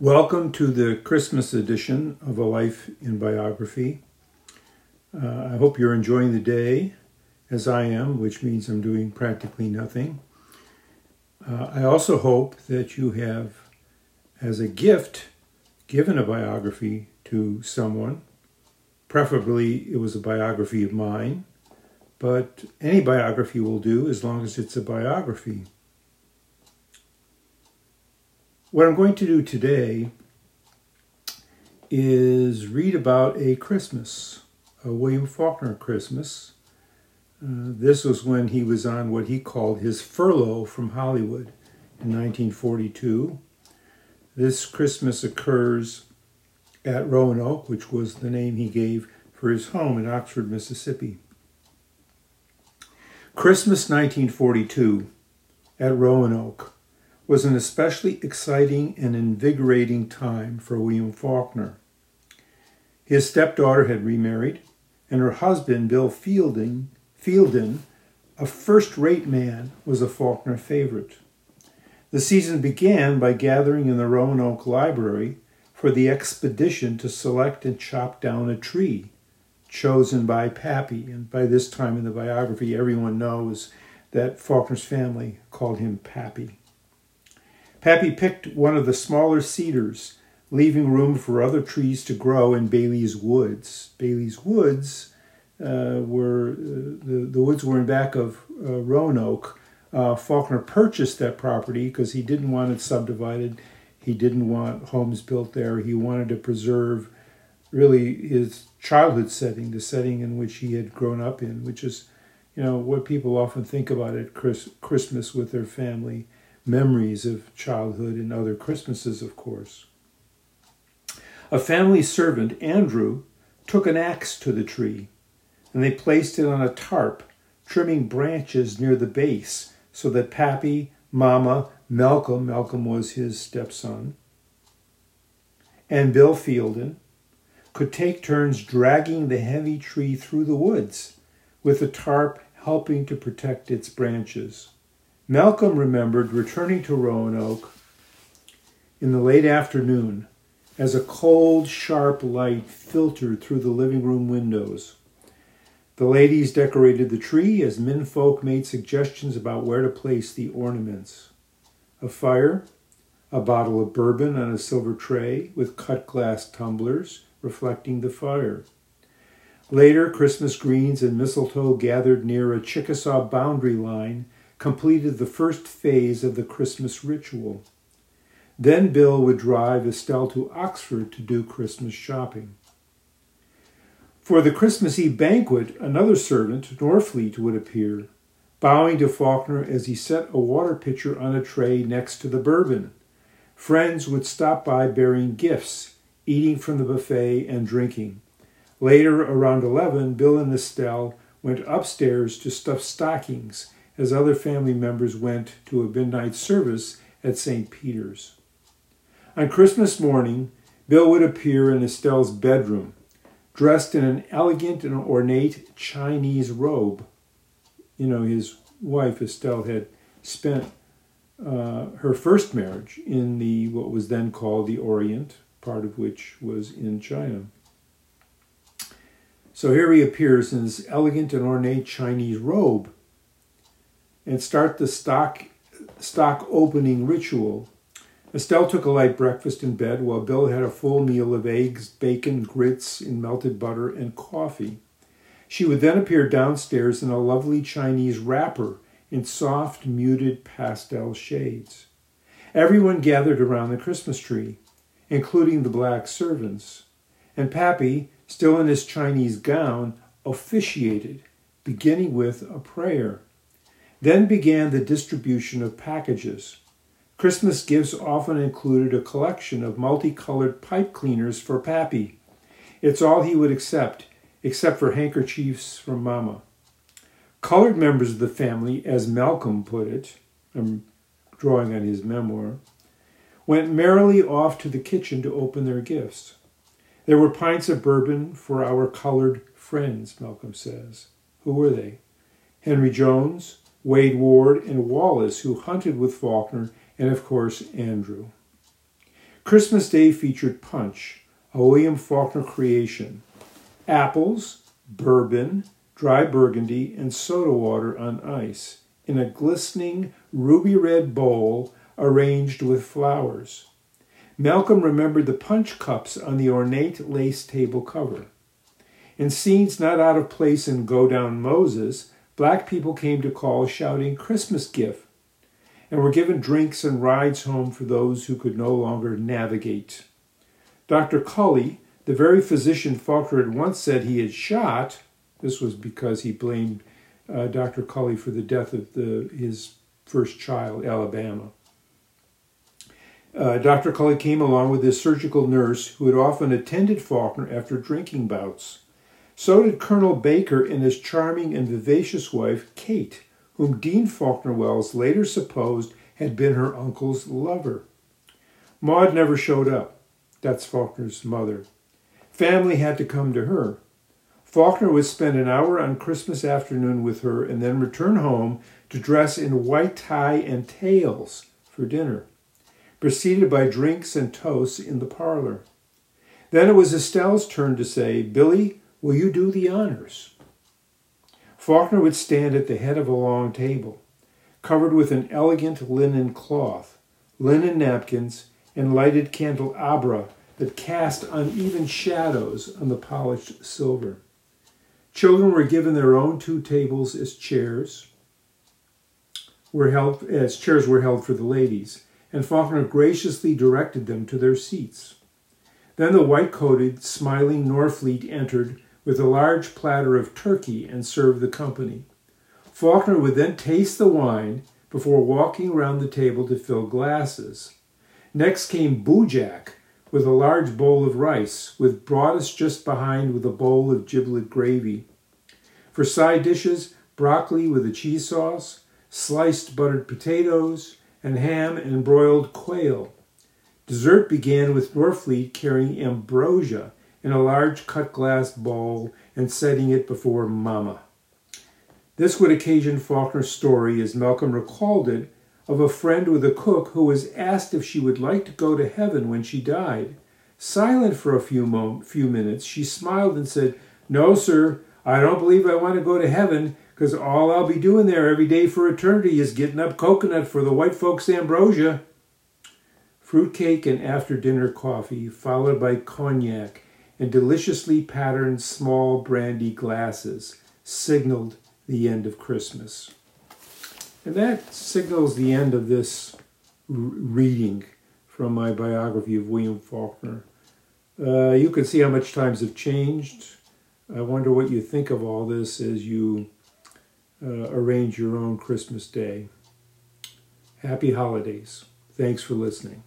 Welcome to the Christmas edition of A Life in Biography. Uh, I hope you're enjoying the day as I am, which means I'm doing practically nothing. Uh, I also hope that you have, as a gift, given a biography to someone. Preferably, it was a biography of mine, but any biography will do as long as it's a biography. What I'm going to do today is read about a Christmas, a William Faulkner Christmas. Uh, this was when he was on what he called his furlough from Hollywood in 1942. This Christmas occurs at Rowan Oak, which was the name he gave for his home in Oxford, Mississippi. Christmas 1942 at Rowan Oak was an especially exciting and invigorating time for William Faulkner. His stepdaughter had remarried, and her husband, Bill Fielding, Fielden, a first rate man, was a Faulkner favorite. The season began by gathering in the Rowan Oak Library for the expedition to select and chop down a tree chosen by Pappy. And by this time in the biography, everyone knows that Faulkner's family called him Pappy. Pappy picked one of the smaller cedars, leaving room for other trees to grow in Bailey's Woods. Bailey's Woods uh, were uh, the, the woods were in back of uh, Rowan Oak. Uh, Faulkner purchased that property because he didn't want it subdivided. He didn't want homes built there. He wanted to preserve really his childhood setting, the setting in which he had grown up in, which is, you know, what people often think about at Chris, Christmas with their family memories of childhood and other Christmases, of course. A family servant, Andrew, took an axe to the tree, and they placed it on a tarp, trimming branches near the base so that Pappy, Mama, Malcolm, Malcolm was his stepson, and Bill Fielden could take turns dragging the heavy tree through the woods, with the tarp helping to protect its branches. Malcolm remembered returning to Rowan Oak in the late afternoon as a cold, sharp light filtered through the living room windows. The ladies decorated the tree as menfolk made suggestions about where to place the ornaments. A fire, a bottle of bourbon on a silver tray with cut glass tumblers reflecting the fire. Later, Christmas greens and mistletoe gathered near a Chickasaw boundary line completed the first phase of the Christmas ritual. Then Bill would drive Estelle to Oxford to do Christmas shopping. For the Christmas Eve banquet, another servant, Norfleet, would appear, bowing to Faulkner as he set a water pitcher on a tray next to the bourbon. Friends would stop by bearing gifts, eating from the buffet and drinking. Later, around 11, Bill and Estelle went upstairs to stuff stockings as other family members went to a midnight service at St. Peter's. On Christmas morning, Bill would appear in Estelle's bedroom, dressed in an elegant and ornate Chinese robe. You know, his wife Estelle had spent uh, her first marriage in the what was then called the Orient, part of which was in China. So here he appears in this elegant and ornate Chinese robe and start the stock, stock opening ritual. Estelle took a light breakfast in bed while Bill had a full meal of eggs, bacon, grits, and melted butter and coffee. She would then appear downstairs in a lovely Chinese wrapper in soft, muted pastel shades. Everyone gathered around the Christmas tree, including the black servants, and Pappy, still in his Chinese gown, officiated, beginning with a prayer. Then began the distribution of packages. Christmas gifts often included a collection of multicolored pipe cleaners for Pappy. It's all he would accept, except for handkerchiefs from Mama. Colored members of the family, as Malcolm put it, I'm drawing on his memoir, went merrily off to the kitchen to open their gifts. There were pints of bourbon for our colored friends, Malcolm says. Who were they? Henry Jones, Wade Ward, and Wallace, who hunted with Faulkner, and of course, Andrew. Christmas Day featured punch, a William Faulkner creation. Apples, bourbon, dry burgundy, and soda water on ice in a glistening ruby red bowl arranged with flowers. Malcolm remembered the punch cups on the ornate lace table cover. In scenes not out of place in Go Down Moses, black people came to call shouting Christmas gift and were given drinks and rides home for those who could no longer navigate. Dr. Culley, the very physician Faulkner had once said he had shot, this was because he blamed uh, Dr. Culley for the death of the, his first child, Alabama. Uh, Dr. Culley came along with his surgical nurse who had often attended Faulkner after drinking bouts. So did Colonel Baker and his charming and vivacious wife, Kate, whom Dean Faulkner Wells later supposed had been her uncle's lover. Maud never showed up. That's Faulkner's mother. Family had to come to her. Faulkner would spend an hour on Christmas afternoon with her and then return home to dress in white tie and tails for dinner, preceded by drinks and toasts in the parlor. Then it was Estelle's turn to say, Billy, will you do the honors? Faulkner would stand at the head of a long table, covered with an elegant linen cloth, linen napkins, and lighted candelabra that cast uneven shadows on the polished silver. Children were given their own two tables as chairs were held as chairs were held for the ladies, and Faulkner graciously directed them to their seats. Then the white-coated, smiling Norfleet entered with a large platter of turkey and served the company. Faulkner would then taste the wine before walking around the table to fill glasses. Next came Boojak with a large bowl of rice, with Broadus just behind with a bowl of giblet gravy. For side dishes, broccoli with a cheese sauce, sliced buttered potatoes, and ham and broiled quail. Dessert began with Norfleet carrying ambrosia in a large cut glass bowl and setting it before Mama. This would occasion Faulkner's story, as Malcolm recalled it, of a friend with a cook who was asked if she would like to go to heaven when she died. Silent for a few, mo- few minutes, she smiled and said, No, sir, I don't believe I want to go to heaven because all I'll be doing there every day for eternity is getting up coconut for the white folks' ambrosia. Fruitcake and after dinner coffee, followed by cognac and deliciously patterned small brandy glasses, signaled the end of Christmas. And that signals the end of this reading from my biography of William Faulkner. Uh, you can see how much times have changed I wonder what you think of all this as you uh, arrange your own Christmas day. Happy holidays. Thanks for listening.